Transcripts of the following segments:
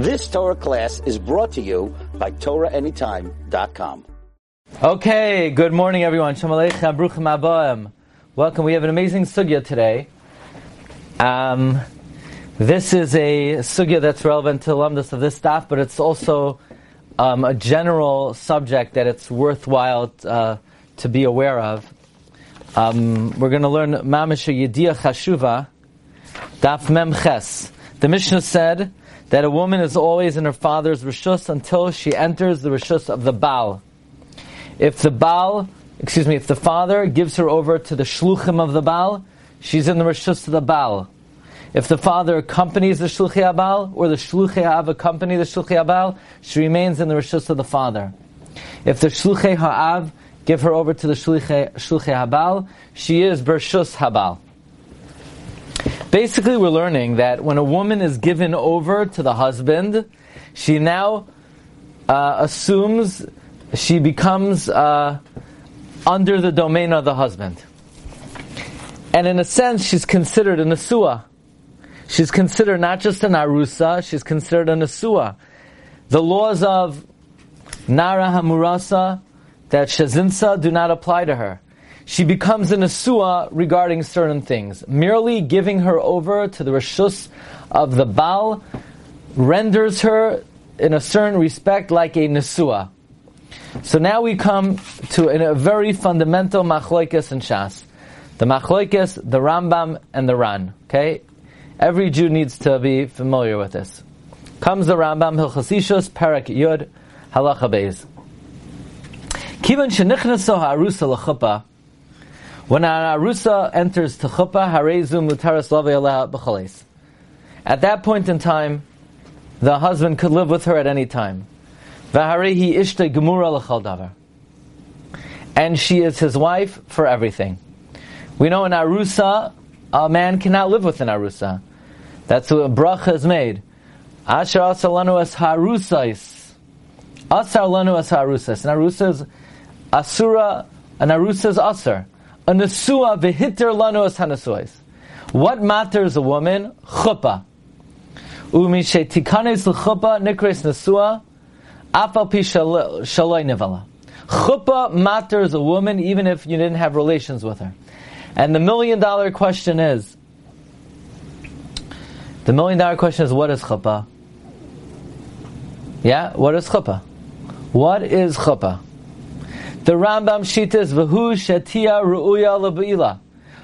This Torah class is brought to you by TorahAnytime.com. Okay, good morning everyone. Shalom Aleichem, Bruchim Abaim. Welcome. We have an amazing sugya today. Um, this is a sugya that's relevant to alumnus of this staff, but it's also um, a general subject that it's worthwhile uh, to be aware of. Um, we're going to learn Mamisha Yediyah Chashuva, Daf Mem Ches. The Mishnah said that a woman is always in her father's rishus until she enters the rishus of the Baal. If the Baal, excuse me, if the father gives her over to the shluchim of the Baal, she's in the rishus of the Baal. If the father accompanies the shluchei Abal, or the shluchei Ha'av accompany the shluchei Abal, she remains in the rishus of the father. If the shluchei Ha'av give her over to the shluchei, shluchei Habal, she is bershus Habal. Basically, we're learning that when a woman is given over to the husband, she now uh, assumes she becomes uh, under the domain of the husband. And in a sense, she's considered a Nesua. She's considered not just an Arusa, she's considered a Nesua. The laws of Nara Hamurasa, that Shazinsa, do not apply to her she becomes an asua regarding certain things. Merely giving her over to the rishus of the Baal renders her, in a certain respect, like a nesua. So now we come to a very fundamental machloikis and Shas. The machloikis, the Rambam, and the Ran. Okay? Every Jew needs to be familiar with this. Comes the Rambam, Hilchasishus, Parak Yud, Halacha Beis. Kivan shenichnaso ha'arusa l'chuppah, when an arusa enters to chuppah, harezum mutaras b'chales. At that point in time, the husband could live with her at any time. V'harehi ishte gemura davar. And she is his wife for everything. We know in arusa, a man cannot live with an arusa. That's what bracha is made. Asher asalanu as harusais. Asar lanu as harusais. An arusa is asura, an arusa is asar a lanu as hanasuais. What matters a woman? Chuppah. Umi tikanes l'chuppah nikres nesua afal pi shaloi nevala. Chuppah matters a woman even if you didn't have relations with her. And the million dollar question is, the million dollar question is, what is chuppah? Yeah, what is chuppah? What is chuppah? The Rambam Shita is Vahu Shatia Ru'uya Labila.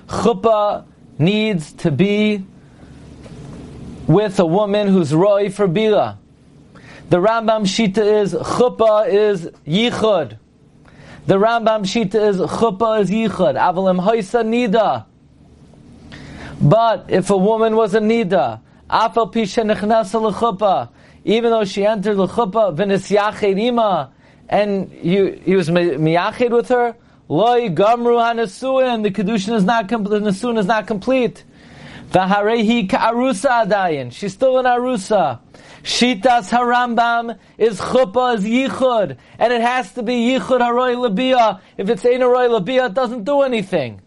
Chuppah needs to be with a woman who's Roy for bila. The Rambam Shita is chuppah is yichud. The Rambam Shita is chuppah is yichud. Avalim hoisa nida. But if a woman was a nida, afal pisha nechnasa l'chuppah, even though she entered the chuppah, v'nis yached ima, and he, he was miyachid with her, loy gamru hanasuin, the kedushin is not complete, the nasuin is not complete. Vaharehi ka'arusa adayin, she's still an arusa. Shitas harambam is chuppah, is yichud, and it has to be yichud haroy labia. If it's ein labia, it doesn't do anything.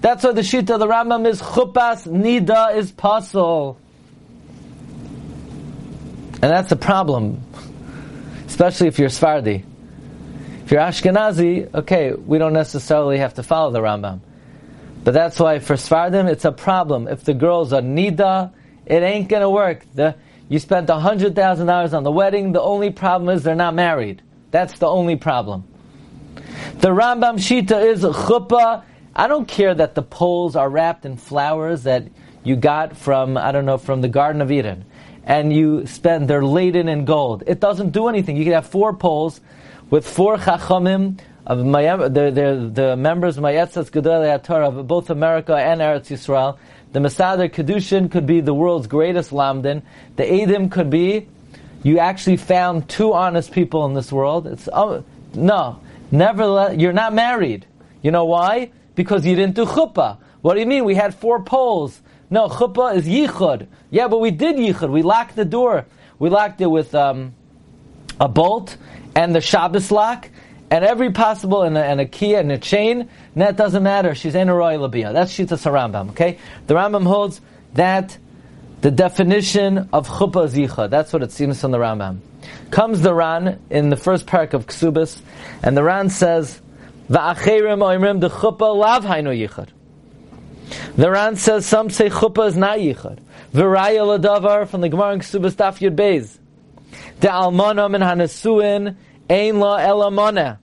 That's why the shita the Rambam is chuppas nida is pasul. And that's the problem especially if you're Sfardi. If you're Ashkenazi, okay, we don't necessarily have to follow the Rambam. But that's why for Sfardim, it's a problem. If the girls are Nida, it ain't gonna work. The, you spent $100,000 on the wedding, the only problem is they're not married. That's the only problem. The Rambam Shita is chuppah. I don't care that the poles are wrapped in flowers that you got from, I don't know, from the Garden of Eden and you spend, they're laden in gold. It doesn't do anything. You can have four poles with four chachamim of the, the, the members of Mayetzas Gedolei Torah of both America and Eretz Yisrael. The Masader Kedushin could be the world's greatest lamdin. The Edim could be, you actually found two honest people in this world. It's, oh, no, never let, you're not married. You know why? Because you didn't do chuppah. What do you mean? We had four poles. No, chuppah is yichud. Yeah, but we did yichud. We locked the door. We locked it with um, a bolt and the Shabbos lock and every possible and a, and a key and a chain. And that doesn't matter. She's in a labia. That's Shita Sarambam. Okay, the Rambam holds that the definition of chuppah zicha. That's what it seems from the Rambam. Comes the Ran in the first parak of Ksubis, and the Ran says, "Va'acherim oimrim de chuppah lav hainu yichad." The Ran says some say chuppah is not yichad. V'raya ladavar from the Gemara in Ksubis Daf Yud Beis. The almana min hanesuin ein la elamana.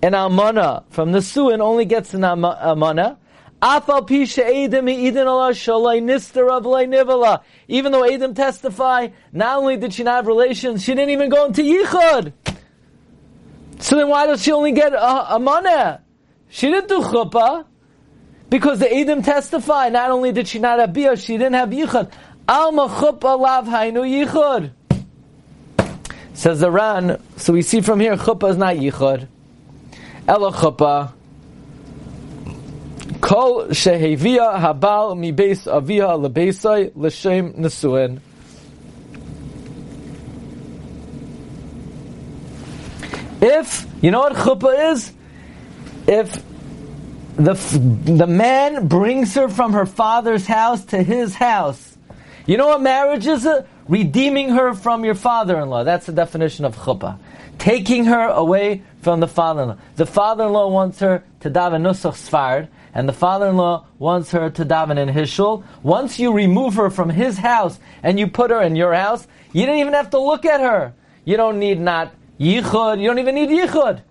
An almana from the suin only gets an almana. Athapisha adem eidenol shalay nister of lay nivela. Even though Adam testify, not only did she not have relations, she didn't even go into yichud. So then why does she only get a, a? She didn't do chuppah. Because the Adam testify, not only did she not have bia, she didn't have yichud. Alma chuppah lav hainu yichud. Says the Ran, so we see from here, chuppah is not yichud. Ela chuppah. Kol shehevia habal mi beis avia lebeisai l'shem nesuin. If you know what chuppah is, if the the man brings her from her father's house to his house, you know what marriage is? Redeeming her from your father-in-law. That's the definition of chuppah. Taking her away from the father-in-law. The father-in-law wants her to daven nusach sfard, and the father-in-law wants her to daven in his shul. Once you remove her from his house and you put her in your house, you don't even have to look at her. You don't need not yichud. You don't even need yichud.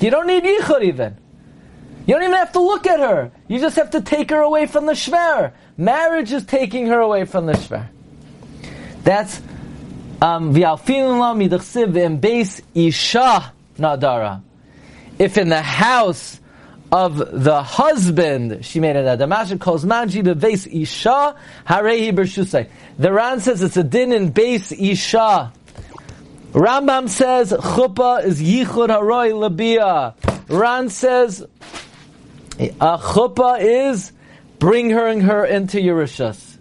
You don't need yichud even. You don't even have to look at her. You just have to take her away from the shver. Marriage is taking her away from the shver. That's um, isha nadara. If in the house of the husband, she made it a damasha calls manji beves isha harehi bershusay. The Ran says it's a din in base isha. Rambam says chuppah is yichud haroy labia. Ran says a chuppah is bring her and her into Yerushas.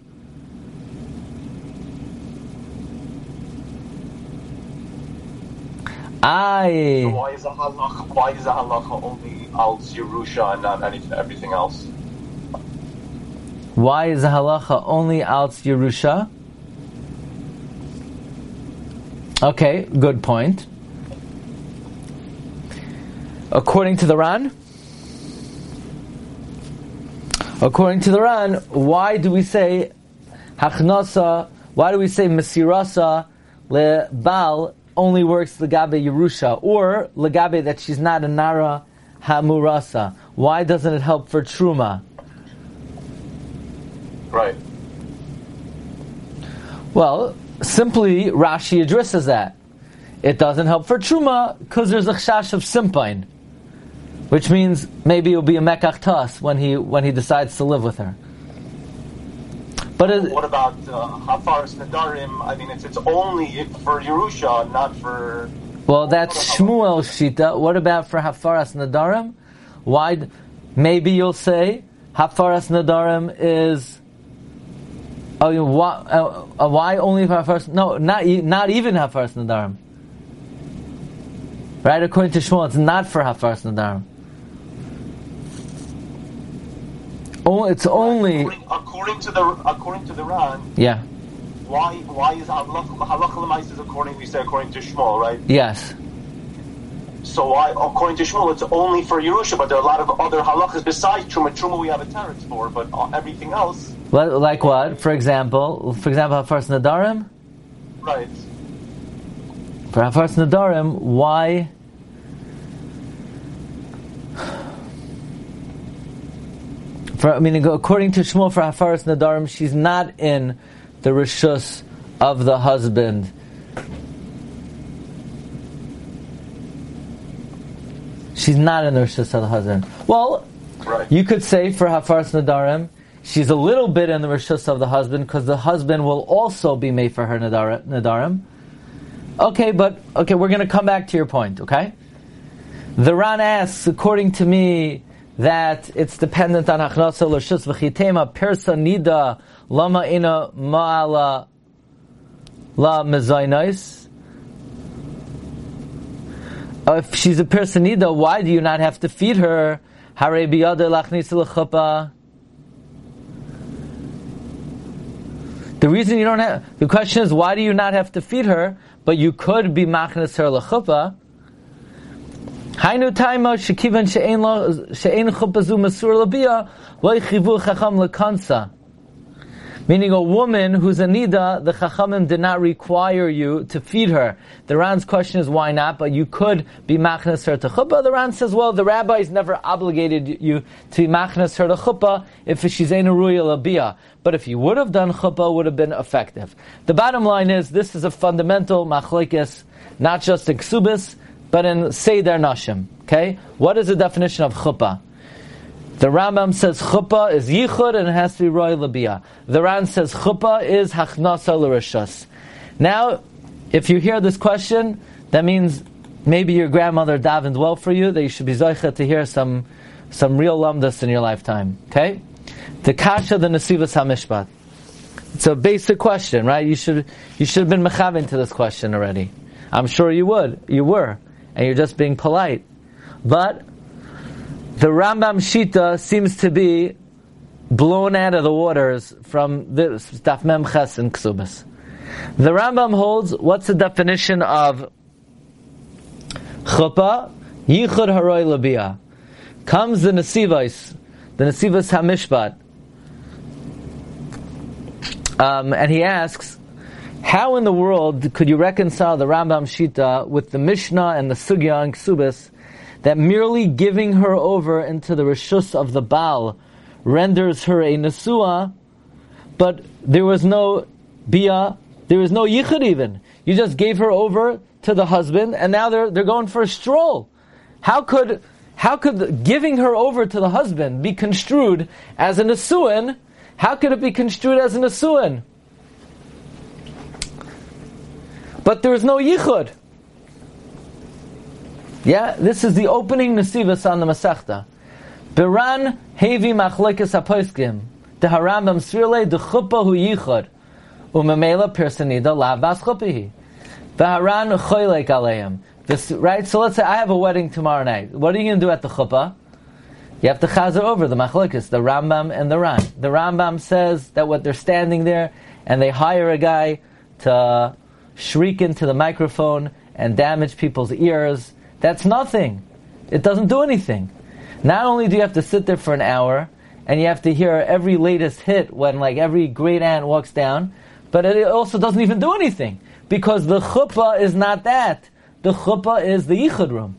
I. So why is a halacha? Why is a halacha only als Yerusha and not anything, everything else? Why is a halacha only als Yerusha? Okay, good point. According to the Ran, according to the Ran, why do we say hachnasa? Why do we say mesirasa le bal only works legabe Yerusha, or legabe that she's not a nara hamurasa. Why doesn't it help for truma? Right. Well, simply Rashi addresses that. It doesn't help for truma because there's a chash of simpine, which means maybe it'll be a mekach tas when he when he decides to live with her. But it, what about uh, Hafaras Nadarim? I mean, it's it's only for Yerusha, not for. Well, that's Shmuel Shita. What about for Hafaras Nadarim? Why? Maybe you'll say Hafaras Nadarim is. Oh, why, uh, uh, why only for Hafaras? No, not not even Hafaras Nadarim. Right, according to Shmuel, it's not for Hafaras Nadarim. Oh, it's only according, according, to the according to the Ran. Yeah. Why why is halacha is according we say according to Shmuel, right? Yes. So why according to Shmuel it's only for Yerusha, but there are a lot of other halachas besides Truma. Truma we have a teretz for, but everything else. like what? For example, for example, first Nadarim. Right. For first Nadarim, why? For, I mean, according to Shmuel, for Hafaras Nadarim, she's not in the rishus of the husband. She's not in the rishus of the husband. Well, right. you could say for Hafaras Nadarim, she's a little bit in the rishus of the husband because the husband will also be made for her Nadarim. Okay, but okay, we're going to come back to your point. Okay, the Ran asks, according to me, that it's dependent on Achnasa Lashus V'chitema Persa Nida Lama Ina Ma'ala La Mezainais. Oh, if she's a person Nida, why do you not have to feed her? Hare Biyada Lachnis L'chuppah. The reason you don't have, the question is, why do you not have to feed her, but you could be machnas her lechuppah? Hainu taima she'en chuppah zu masur labia, lo yichivu chacham lekansa. Meaning a woman who's a nida, the chachamim did not require you to feed her. The Ran's question is why not, but you could be machnas her to chuppah. The Ran says, well, the rabbis never obligated you to be machnas her to chuppah if she's a ruya labia. But if you would have done chuppah, would have been effective. The bottom line is, this is a fundamental machlekes, not just in but in seder nashim. Okay? What is the definition of chuppah? The Rambam says chuppah is yichud and it has to be roy labia. The Ran says chuppah is hachnasa l'rishus. Now, if you hear this question, that means maybe your grandmother davened well for you, that you should be zoichet to hear some, some real lumdus in your lifetime. Okay? The kasha, the nesivas hamishpat. It's a basic question, right? You should, you should have been mechavin to this question already. I'm sure you would. You were. And you're just being polite. But, the Rambam Shita seems to be blown out of the waters from the Daf Mem Ches and Ksubas. The Rambam holds, what's the definition of chuppah? Yichud haroy labia. Comes the Nesivos, the Nesivos HaMishpat, um, and he asks, how in the world could you reconcile the Rambam Shita with the Mishnah and the Sugya and Ksubas that merely giving her over into the rishus of the Baal renders her a Nesua, but there was no Bia, there was no Yichud even. You just gave her over to the husband, and now they're, they're going for a stroll. How could, how could giving her over to the husband be construed as an Nesuin? How could it be construed as an Nesuin? But there is no Yichud. Yeah, this is the opening Nesivas on the Masechta. Biran hevi machlekes hapoiskim. The Harambam svirle de chuppah hu yichud. Umemela persanida lav bas chuppahi. The Haran choylek aleim. Right? So let's say I have a wedding tomorrow night. What are you going to do at the chuppah? You have to chazer over the machlekes, the Rambam and the Ran. The Rambam says that what they're standing there and they hire a guy to shriek into the microphone and damage people's ears. That's nothing. It doesn't do anything. Not only do you have to sit there for an hour and you have to hear every latest hit when like every great aunt walks down, but it also doesn't even do anything because the chuppah is not that. The chuppah is the yichud room.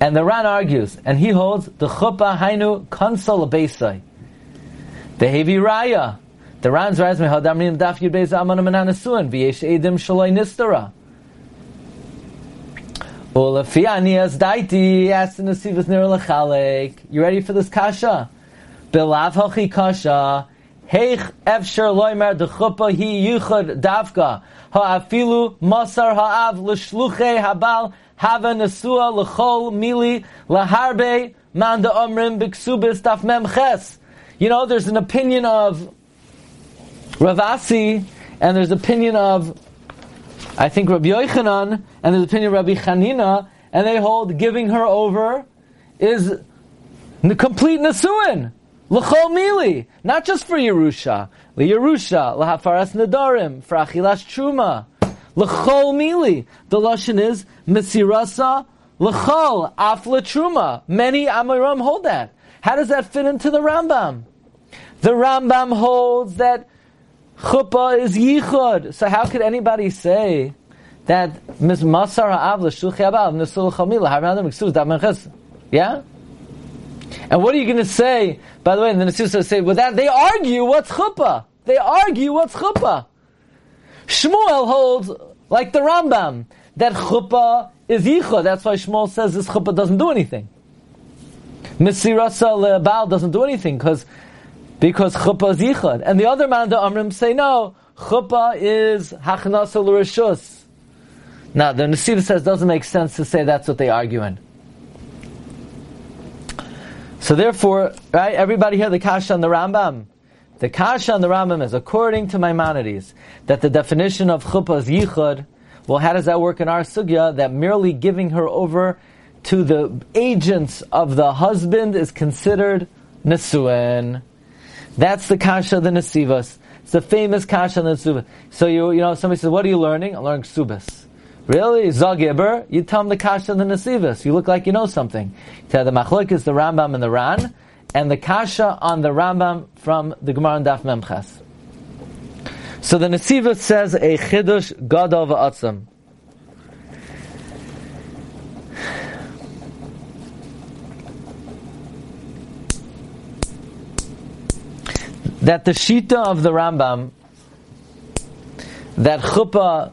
And the Ran argues, and he holds the chuppah hainu konsol beisai. The heavy raya. The Ran's rise me hadamrim daf yud beis amana menanasuan v'yesh edim shaloi nistara. Ulafi anias daiti asked nasivas nir lechalek. You ready for this kasha? Bilav hachi kasha. Heich efsher loimer de chuppah hi yuchad davka. Ha'afilu masar ha'av l'shluchei habal hava nesua l'chol mili laharbe man de omrim biksubis daf mem ches. You know, there's an opinion of Ravasi, and there's opinion of, I think, Rabbi Yochanan, and there's opinion of Rabbi Chanina, and they hold giving her over is the complete Nasuin. L'chol mili. Not just for Yerusha. Yerusha, l'hafaras nadarim, for achilas truma. L'chol mili. The Lashon is Mesirasa l'chol, afla truma. Many Amiram hold that. How does that fit into the Rambam? The Rambam holds that chuppah is yichud. So how could anybody say that mis masar ha'av l'shulchi abav nesul chamila ha'radim ksuz that menches? Yeah. And what are you going to say? By the way, and the Nesus say, with that they argue what's chuppah. They argue what's chuppah. Shmuel holds like the Rambam that chuppah is yichud. That's why Shmuel says this chuppah doesn't do anything. Misirasa lebal doesn't do anything because because chuppah is. And the other man, the Amrim, say no, chuppah is hachnasa l'rishus. Now, the Nesiv says doesn't make sense to say that's what they argue in. So therefore, right, everybody here, the Kasha and the Rambam. The Kasha and the Rambam is, according to Maimonides, that the definition of chuppah is yichud. Well, how does that work in our sugya? That merely giving her over to the agents of the husband is considered nesuin. That's the kasha of the nesivas. It's the famous kasha in the Subas. So you, you know, somebody says, what are you learning? I'm learning Subas. Really? Zagiber? You tell them the kasha and the Nasivas. You look like you know something. You tell the Machloik is the Rambam and the Ran, and the kasha on the Rambam from the Gemara and Daf Memches. So the Nasivas says, a chidush gadol va'atzam. That the shita of the Rambam that chuppah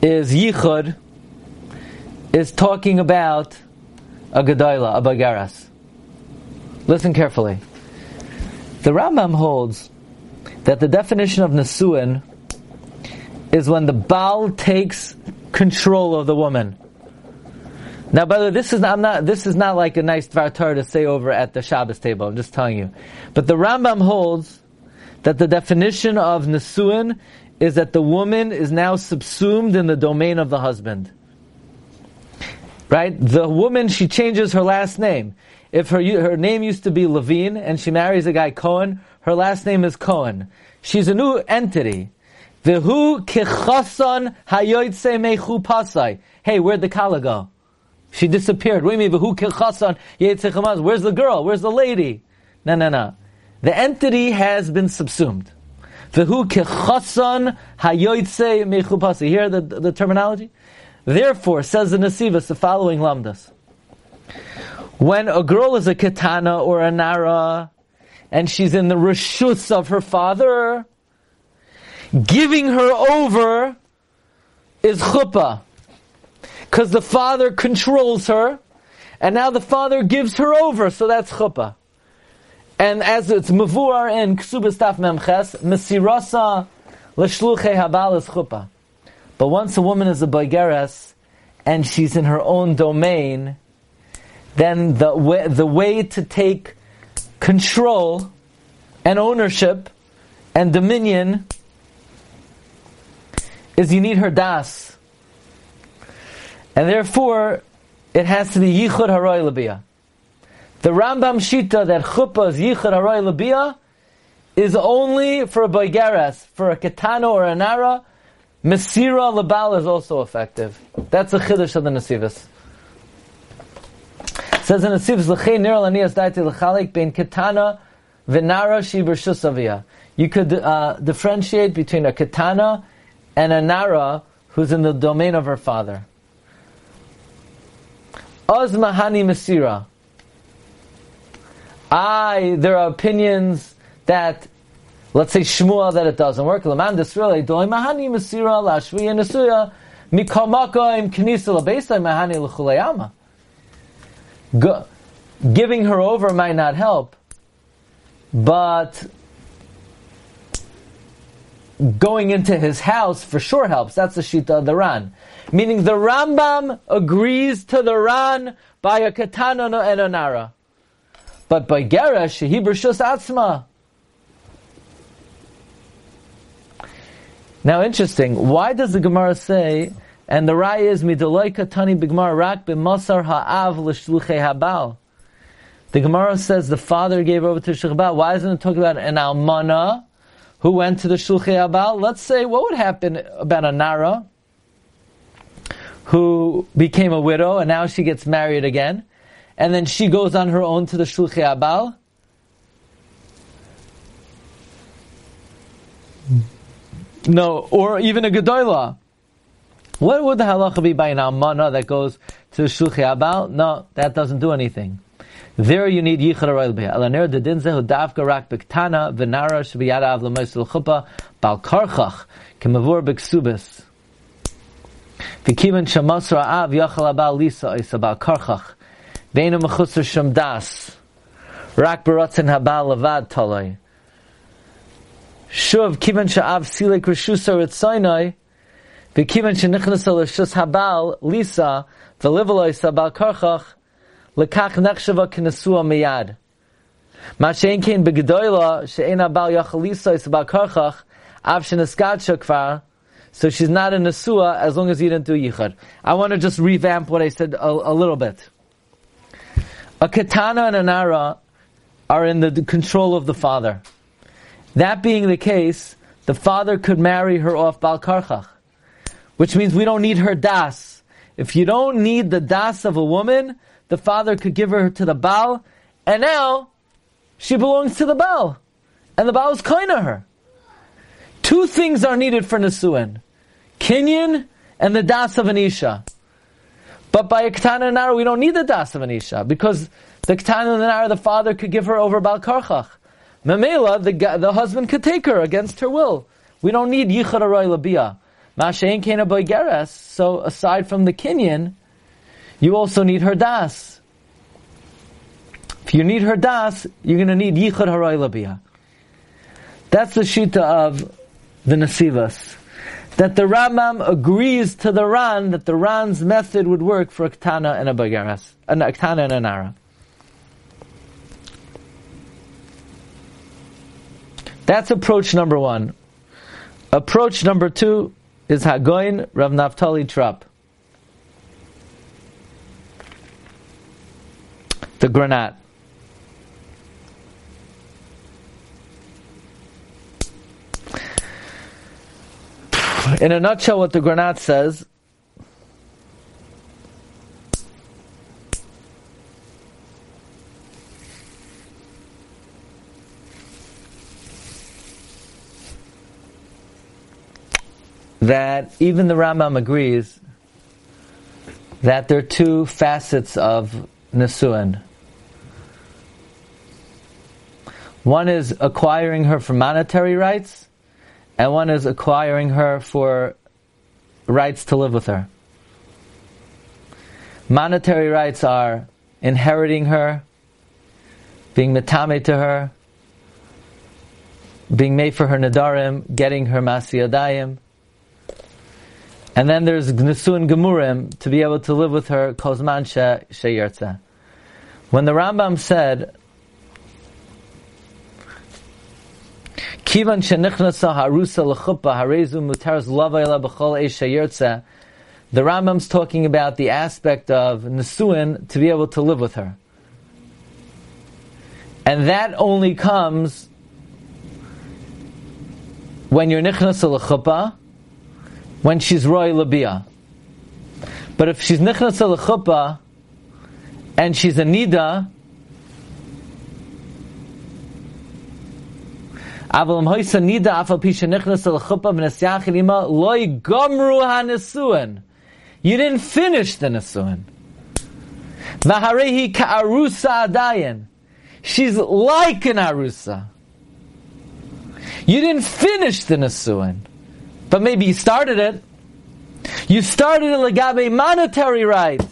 is yichud is talking about a gedayla, a bagaras. Listen carefully. The Rambam holds that the definition of nesuin is when the Baal takes control of the woman. Now, by the way, this is not, I'm not, this is not like a nice Dvar to say over at the Shabbos table. I'm just telling you. But the Rambam holds that the definition of Nesuin is that the woman is now subsumed in the domain of the husband. Right? The woman, she changes her last name. If her, her name used to be Levine and she marries a guy Cohen, her last name is Cohen. She's a new entity. Hayoytse mechu. Hey, where'd the kala go? She disappeared. Where's the girl? Where's the lady? No, no, no. The entity has been subsumed. Hear the, the, the terminology? Therefore, says the Nasivas, the following lamdas. When a girl is a katana or a nara, and she's in the rishus of her father, giving her over is chuppah because the father controls her, and now the father gives her over, so that's chuppah. And as it's mavur in ksubas memches, mesirasa l'shluchei habal is chuppah. But once a woman is a boigeres, and she's in her own domain, then the way, the way to take control and ownership and dominion is you need her das. And therefore, it has to be Yichud Haroy Labiyah. The Rambam Shita that Chuppah is Yichud Haroy Labiyah is only for a Boigeres, for a Katana or a Nara. Mesira Labal is also effective. That's a Chiddush of the Nasivas. Says in Nasivas, L'chei Nir Lanias Daiti L'chalik Bein Katana V'nara Shibur Shusaviyah. You could uh, differentiate between a Katana and a Nara who's in the domain of her father. Oz Mahani Masira. I, there are opinions that, let's say Shmuel, that it doesn't work. Laman Desrele, Doi Mahani Masira, Lashvi Nasuya, Mikamaka im Knisa Labesa Mahani L'chulayama. Giving her over might not help, but going into his house for sure helps. That's the Shita of the Ran. Meaning the Rambam agrees to the Ran by a katana no enonara. But by Geresh, he Shus Atzma. Now interesting, why does the Gemara say, and the Raya is midaloi katani b'gemara rak b'masar ha'av habal. The Gemara says the father gave over to Shechbal. Why isn't it talking about an almana who went to the Shulchei Abal? Let's say, what would happen about a Nara who became a widow and now she gets married again, and then she goes on her own to the Shulchi Abal. No, or even a Gedoyla. What would the halacha be by an almana that goes to the Shulchi Abal? No, that doesn't do anything. There you need yichad aroil beha. Alaner de din zehu davka rak bektana v'nara shbiyada av l'moisul chuppah bal karchach kemavur beksubis. V'kivan shamasra av yachal abal lisa is about karchach. Veinu mechusar sham das. Rak baratzen habal levad talay. Shuv kivan sha'av silek reshusar et soinoi. V'kivan shenichnas l'shus habal lisa v'livaloi sabal karchach. Lekach nechshava k'nesua miyad. Ma shein kein begedoyla she'en abal yachal lisa is about karchach. Av. So she's not a Nesua as long as you didn't do Yichud. I want to just revamp what I said a, a little bit. A Katana and a Nara are in the control of the father. That being the case, the father could marry her off Bal Karchach, which means we don't need her das. If you don't need the das of a woman, the father could give her to the Baal, and now she belongs to the Baal, and the Baal is kind of her. Two things are needed for Nisuin. Kinyan and the das of Anisha. But by a Ketana and Nara, we don't need the das of Anisha, because the Ketana and Nara, the father could give her over Bal Karchach. Mamela, the, the husband could take her against her will. We don't need Yichad Aroy Labiyah. So aside from the Kinyan, you also need her das. If you need her das, you're going to need yichud Haray Labiyah. That's the shita of the Nasivas. That the Rambam agrees to the Ran that the Ran's method would work for a Ktana and a Bagaras, a Ktana and a Nara. That's approach number one. Approach number two is Hagoin Rav Naftali Trop. The Granat. In a nutshell, what the Granat says that even the Rambam agrees that there are two facets of Nisuan. One is acquiring her for monetary rights, and one is acquiring her for rights to live with her. Monetary rights are inheriting her, being metame to her, being made for her nadarim, getting her masiyadayim. And then there's Gnesun Gemurim, to be able to live with her, Kozman Sheyertza. When the Rambam said, Kivan Shenichnasa Harusa Harezu Lavayla B'chol the Rambam's talking about the aspect of Nesuin to be able to live with her. And that only comes when you're Nichnasa L'chuppah, when she's roy labia. But if she's nichnas al and she's a nida, Nida afal pisha al gomru You didn't finish the nesuin. Vaharehi ka'arusa adayin. She's like an arusa. You didn't finish the nesuin. But maybe you started it. You started a legabe monetary right,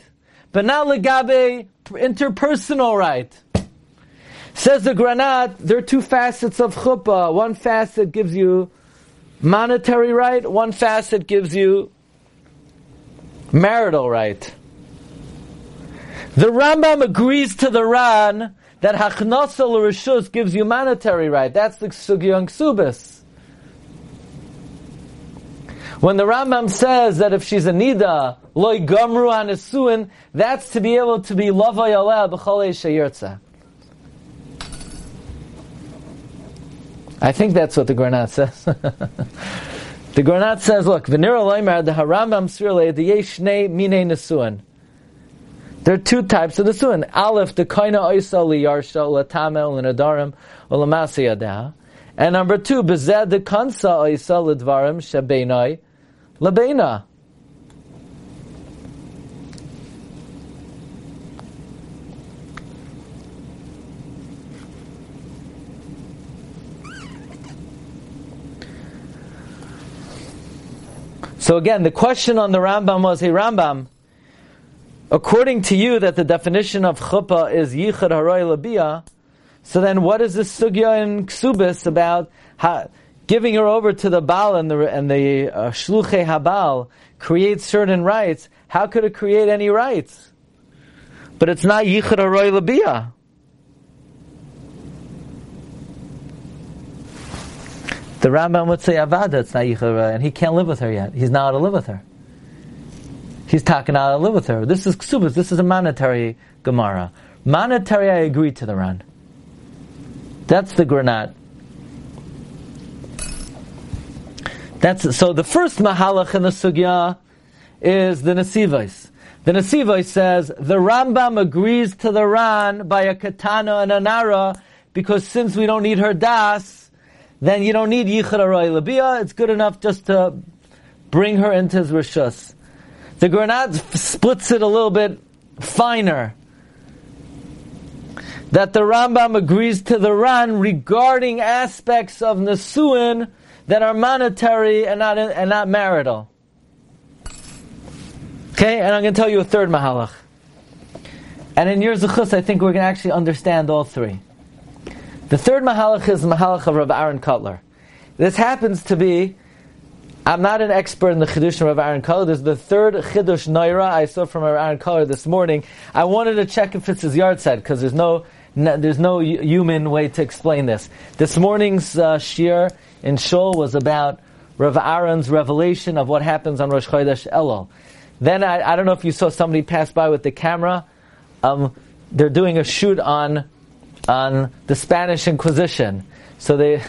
but not legabe interpersonal right. Says the Granat, there are two facets of chuppah. One facet gives you monetary right, one facet gives you marital right. The Rambam agrees to the Ran that Hachnasa Rishus gives you monetary right. That's the Sugyon Subis. When the Rambam says that if she's a nida, loy gamru anesuin, that's to be able to be lavay aleh b'chalei I think that's what the Granat says. the Granat says, look, loymar the Harambam sirle the yeshnei mine nesuin. There are two types of nesuin. Aleph, the kaina oisa liyarsha, latamel, l'nadarim, u'lamasiyadeh. And number two, bezed the kansa oisa l'dvarim shebeinai, Labena. So again, the question on the Rambam was, hey Rambam, according to you that the definition of chuppah is yichad haroy labia, so then what is this sugya in ksubis about how, giving her over to the Baal and the, and the uh, Shluche Habal creates certain rights, how could it create any rights? But it's not Yichud Aroy Labiyah. The Rambam would say Avada, it's not Yichud and he can't live with her yet. He's not allowed to live with her. He's talking out to live with her. This is ksubas. This is a monetary Gemara. Monetary, I agree to the Ran. That's the granat. That's so. The first mahalach in the sugya is the nesivos. The nesivos says the Rambam agrees to the Ran by a katana and a nara because since we don't need her das, then you don't need yichud aroy labia. It's good enough just to bring her into his rishus. The granat splits it a little bit finer. That the Rambam agrees to the Ran regarding aspects of Nesuin that are monetary and not, and not marital. Okay, and I'm going to tell you a third mahalach. And in your zechus, I think we're going to actually understand all three. The third mahalach is the mahalach of Rav Aaron Kotler. This happens to be, I'm not an expert in the chidush of Rav Aaron Kotler. This is the third chidush noira I saw from Rav Aaron Kotler this morning. I wanted to check if it's his yahrzeit because there's no, no, there's no human way to explain this. This morning's uh, shir in Shul was about Rav Aaron's revelation of what happens on Rosh Chodesh Elul. Then I, I don't know if you saw somebody pass by with the camera. Um, they're doing a shoot on on the Spanish Inquisition. So they,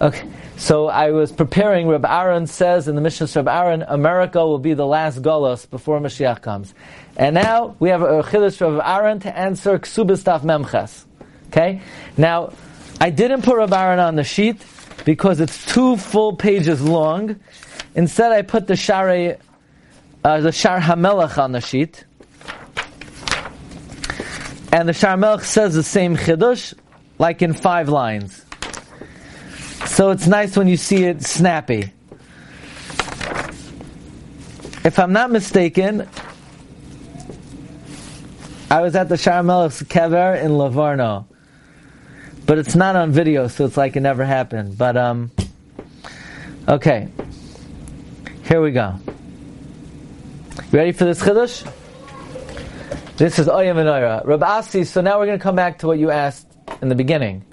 okay. So I was preparing. Rav Aaron says in the Mishnah of Aaron, America will be the last Golos before Mashiach comes. And now we have a Chiddush of Aaron to answer Ksubistaf Memches. Okay. Now I didn't put Rav Aaron on the sheet because it's two full pages long. Instead, I put the Share, uh, the Shar Hamelach on the sheet. And the Shar Melech says the same Chiddush, like in five lines. So it's nice when you see it snappy. If I'm not mistaken, I was at the Shar Melech's kever in Livorno but it's not on video, so it's like it never happened. But um, okay, here we go. Ready for this chiddush? This is Oyam and Oira. Rab Asi, so now we're going to come back to what you asked in the beginning.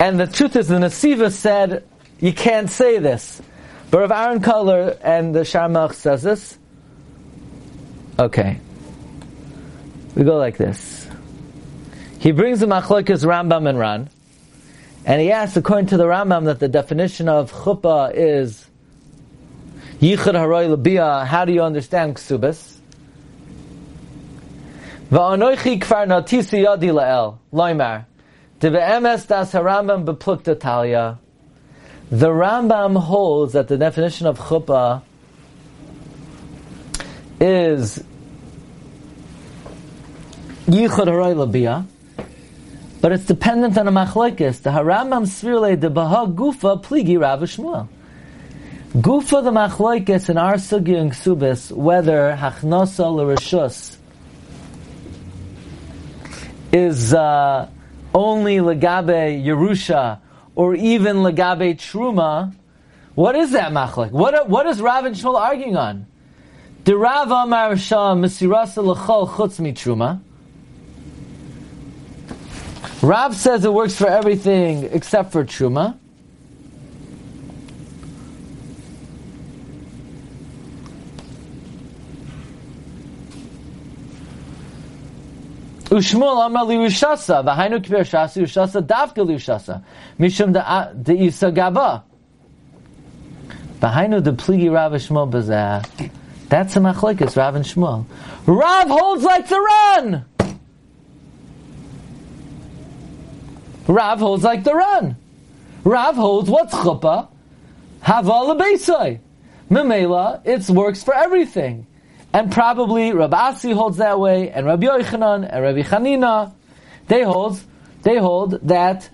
And the truth is, the Nasiva said, you can't say this. But Rav Aaron Kotler and the Sharmach says this. Okay. We go like this. He brings the machlokes Rambam and Ran, and he asks, according to the Rambam, that the definition of chuppah is yichud haroy labia. How do you understand ksubis? Va'anoichi natisi yadi la'el loimar das harambam beplukta. The Rambam holds that the definition of chuppah is yichud haroy labia but it's dependent on a machlokes. The Haramam Svirle de Baha Gufa Pligi Rav Shmuel. Gufa the machlokes in our sugi and ksubis whether hachnosa l'rishus is uh, only legabe Yerusha or even legabe Truma. What is that machlok? What what is Rav and Shmuel arguing on? The Rav Amar Shah Mesirasa l'chol chutz mi Truma. Rav says it works for everything except for truma. Ushmul amar li ushasa, v'hainu kibir shasa, ushasa davka li ushasa, mishum de uh, isa gaba. V'hainu de pligi Rav Shmuel bezah. That's a machlekes, Rav and Shmuel. Rav holds like the Ran! Rav holds like the Ran. Rav holds what's chuppah? Haval lebeisai. Memela, it works for everything. And probably Rabbi Asi holds that way, and Rabbi Yochanan, and Rabbi Chanina, they hold, they hold that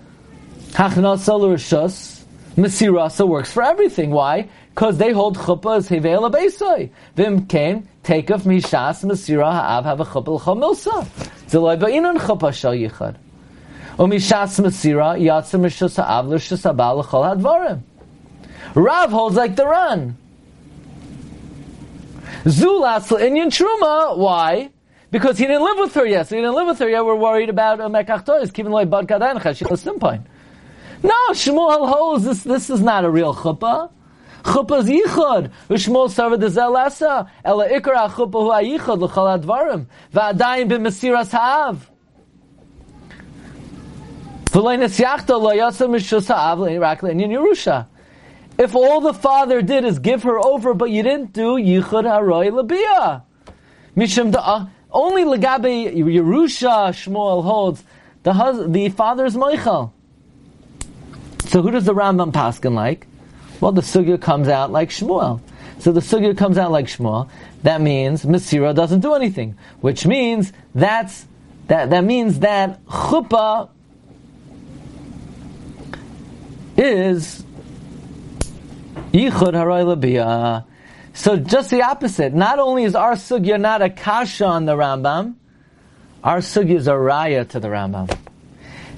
Hachnasa l'rishus, Mesirasa works for everything. Why? Because they hold chuppah as Hevel Abeisai. Vim came, take of Mishas, Mesira Ha'av, have a chuppah l'chomilsa. Zeloi ba'inan chuppah shal yichad. Umishas Masira, Yatzim Rishus Ha'av, Rishus Ha'bal, L'chol HaDvarim. Rav holds like the Ran. Zulas Inyan Truma, why? Because he didn't live with her yet. So he didn't live with her yet. We're worried about a Mekach keeping like Bad Chashik Simpine. No, Shmuel holds this. This is not a real chuppah. Chuppah is yichud. Ushmuel sarva de zelasa. Ela ikra chuppah hu ha-yichud advarim. Va'adayin b'mesiras ha'av. If all the father did is give her over, but you didn't do yichud haroy labia, mishum da uh, only legabe Yerusha Shmuel holds the hus- the father's moichel. So who does the Rambam paskin like? Well, the sugya comes out like Shmuel. So the sugya comes out like Shmuel. That means Mesira doesn't do anything, which means that's that that means that chuppah is. So just the opposite. Not only is our sugya not a kasha on the Rambam, our sugya is a raya to the Rambam.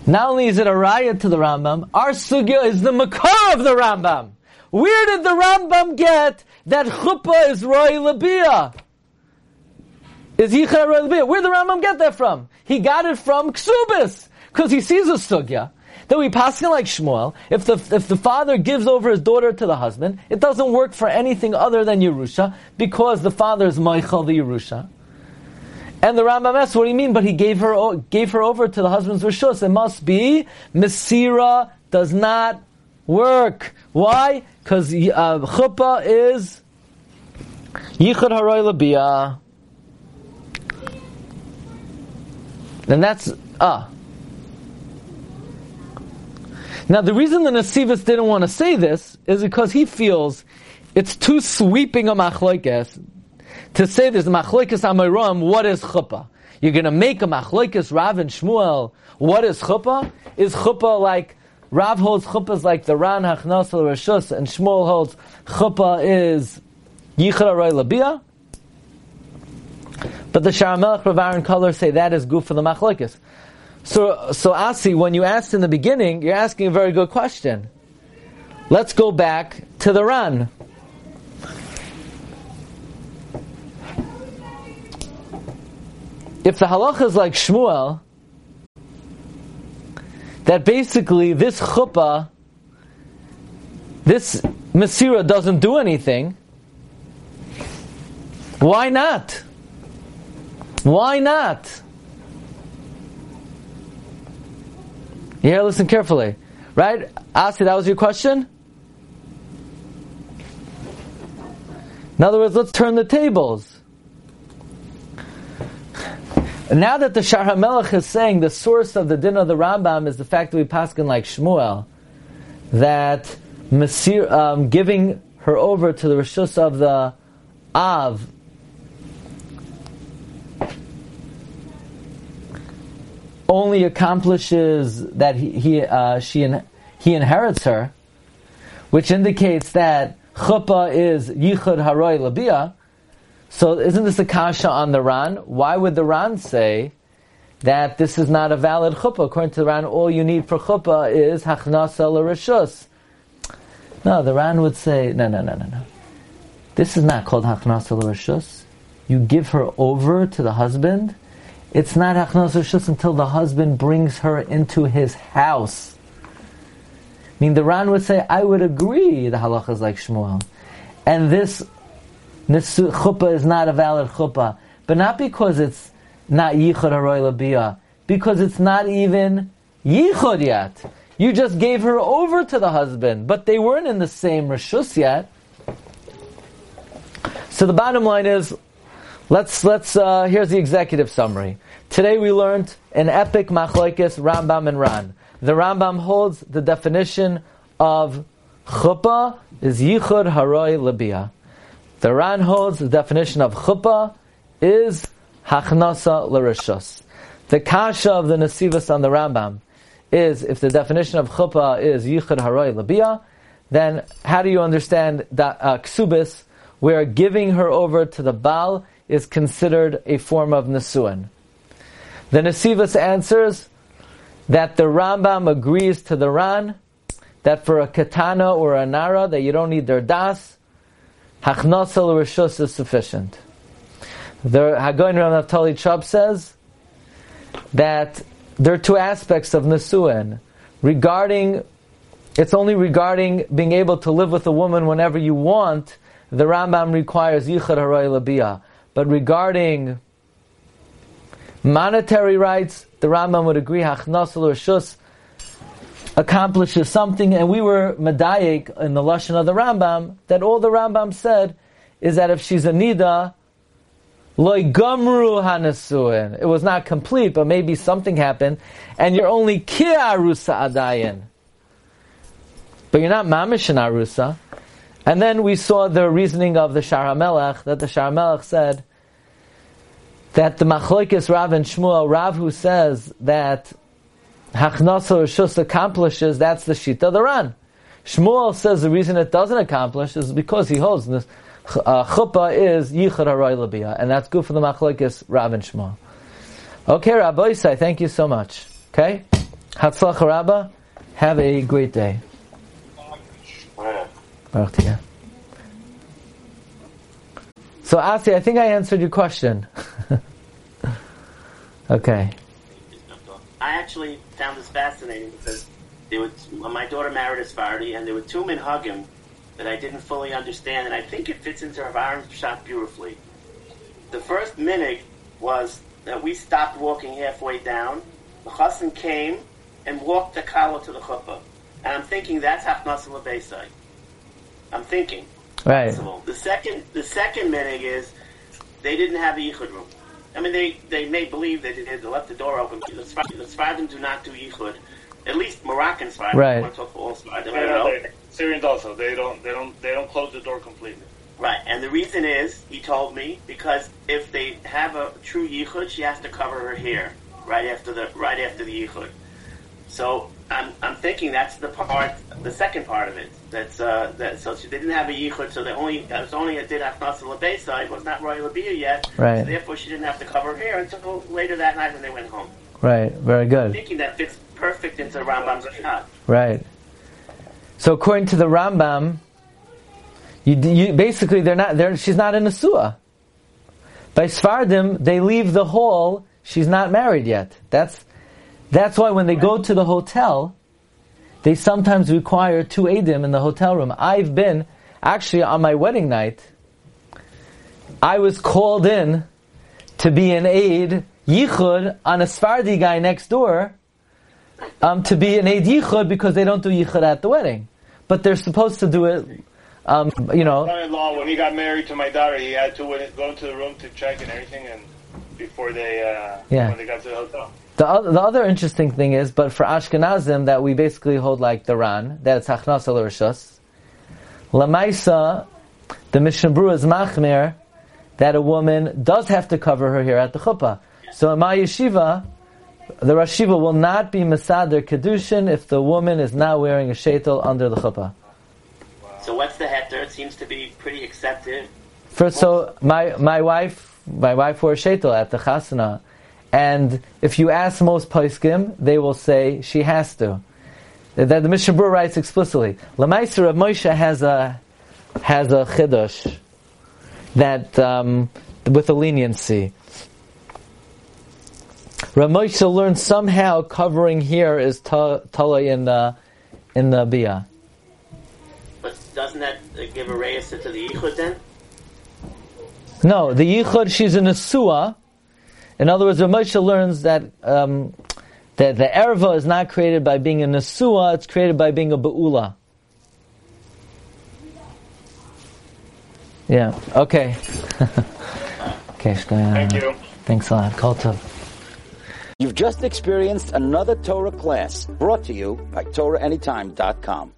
Not only is it a raya to the Rambam, our sugya is the makar of the Rambam. Where did the Rambam get that chuppah is roy labiyah? Is yichud roy labiyah? Where did the Rambam get that from? He got it from ksubis because he sees a sugya that we pass like Shmuel, if the, if the father gives over his daughter to the husband, it doesn't work for anything other than Yerusha, because the father is moichel the Yerusha. And the Rambam asks, what do you mean? But he gave her, gave her over to the husband's Rishus. It must be, Mesira does not work. Why? Because uh, Chuppah is Yichud Haroy Labiyah. And that's, ah. Now, the reason the Nasivas didn't want to say this is because he feels it's too sweeping a machlokes to say there's machlokes Amoraim. What is chuppah? You're going to make a machlokes Rav and Shmuel. What is chuppah? Is chuppah like Rav holds chuppah is like the Ran Hachnasel Rishus, and Shmuel holds chuppah is Yichra Roy Labia? But the Sharamelech Rav Aaron Kotler say that is good for the machlokes. So, so Asi, when you asked in the beginning, you're asking a very good question. Let's go back to the Ran. If the halacha is like Shmuel, that basically this chuppah, this Mesira doesn't do anything, why not? Why not? Here, listen carefully. Right? Asi, that was your question? In other words, let's turn the tables. Now that the Shar HaMelech is saying the source of the din of the Rambam is the fact that we paskin like Shmuel, that Masir, um, giving her over to the Rishus of the Av only accomplishes that he, he uh, she in, he inherits her, which indicates that chuppah is yichud haroy labia. So isn't this a kasha on the Ran? Why would the Ran say that this is not a valid chuppah? According to the Ran, all you need for chuppah is hachnasa l'rishus. No, the Ran would say, no, no, no, no, no. This is not called hachnasa l'rishus. You give her over to the husband it's not Achnos Rishus until the husband brings her into his house. I mean, the Ran would say, I would agree the halacha is like Shmuel. And this chuppah is not a valid chuppah. But not because it's not yichud haroy labiyah, because it's not even yichud yet. You just gave her over to the husband, but they weren't in the same rishus yet. So the bottom line is, let's let's uh, here's the executive summary. Today we learned an epic machlokes Rambam and Ran. The Rambam holds the definition of chuppah is yichud haroy labia. The Ran holds the definition of chuppah is hachnasa l'rishus. The kasha of the Nasivas on the Rambam is if the definition of chuppah is yichud haroy labia, then how do you understand that uh, ksubis, are giving her over to the Baal is considered a form of nisuin? The Nasivas answers that the Rambam agrees to the Ran that for a katana or a nara that you don't need their das, hachnasal rishus is sufficient. The Hagoin Ram Naftali Chub says that there are two aspects of Nisuin regarding it's only regarding being able to live with a woman whenever you want. The Rambam requires yichud haray labia, but regarding Monetary rights, the Rambam would agree, Hachnasal or Shus, accomplishes something, and we were medayik in the lashon of the Rambam that all the Rambam said is that if she's a nida, loy gamru. It was not complete, but maybe something happened, and you're only kiarusa adayin, but you're not mamish in arusa. And then we saw the reasoning of the Shar that the Shar said that the Machlokes Rav and Shmuel, Rav who says that Hachnasa Rishus accomplishes, that's the Shita the Ran. Shmuel says the reason it doesn't accomplish is because he holds this uh, chuppah is yichud haroy and that's good for the machlokes Rav and Shmuel. Okay, Rabbi Isai, thank you so much. Okay, Hatzlach Rabba, have a great day. So, Asi, I think I answered your question. okay. I actually found this fascinating because there was, my daughter married a Sephardi, and there were two minhagim that I didn't fully understand, and I think it fits into Aaron's shot beautifully. The first minig was that we stopped walking halfway down. The chassan came and walked the kala to the chuppah, and I'm thinking that's hafnasa lebeisai. I'm thinking. Right. The second, the second minig is they didn't have a yichud room. I mean, they, they may believe that they did. They left the door open. The Sfardim do not do yichud. At least Moroccan Sfardim. Right. I to talk all Sfardim. I Yeah, don't know. Syrians also they don't they don't they don't close the door completely. Right, and the reason is, he told me, because if they have a true yichud, she has to cover her hair right after the right after the yichud. So I'm, I'm thinking that's the part, the second part of it. That's uh, that. So she they didn't have a yichud, so they only it was only a did afnasa lebesa. It was not royal labia yet. Right. So therefore, she didn't have to cover her hair until later that night when they went home. Right. Very good. I'm Thinking that fits perfect into Rambam's shot. Right. So according to the Rambam, you, you basically they're not. They're, she's not in a suah. By Sfardim, they leave the hall. She's not married yet. That's that's why when they go to the hotel, they sometimes require two edim in the hotel room. I've been actually on my wedding night. I was called in to be an aid yichud on a Sfardi guy next door um, to be an aid Yichud because they don't do Yichud at the wedding. But they're supposed to do it, um, you know. My Son-in-law, when he got married to my daughter, he had to go into the room to check and everything, and before they uh, Yeah. when they got to the hotel. The, other, the other interesting thing is, but for Ashkenazim, that we basically hold like the Ran, that it's Hachnas al Rishus. Lamaisa, the Mishnah Berurah is Machmir, that a woman does have to cover her hair at the chuppah. So in my yeshiva, the Rashiva will not be Masader Kedushin if the woman is not wearing a shaitel under the chuppah. So what's the heter? It seems to be pretty accepted. First, so my my wife, my wife wore a shaitel at the chasana, and if you ask most poskim, they will say she has to. That the Mishnah Berurah writes explicitly. Lamaiser Rav Moshe has a has a chiddush that um, with a leniency. Rav Moshe learned somehow covering here is ta- tala in the in the bia. But doesn't that uh, give a reyes to the yichud then? No, the yichud she's in a suah. In other words, Rav Moshe learns that um, that the erva is not created by being a nesua; it's created by being a beula. Yeah. Okay. okay. Thank you. Thanks a lot. Call to. You've just experienced another Torah class brought to you by TorahAnytime.com.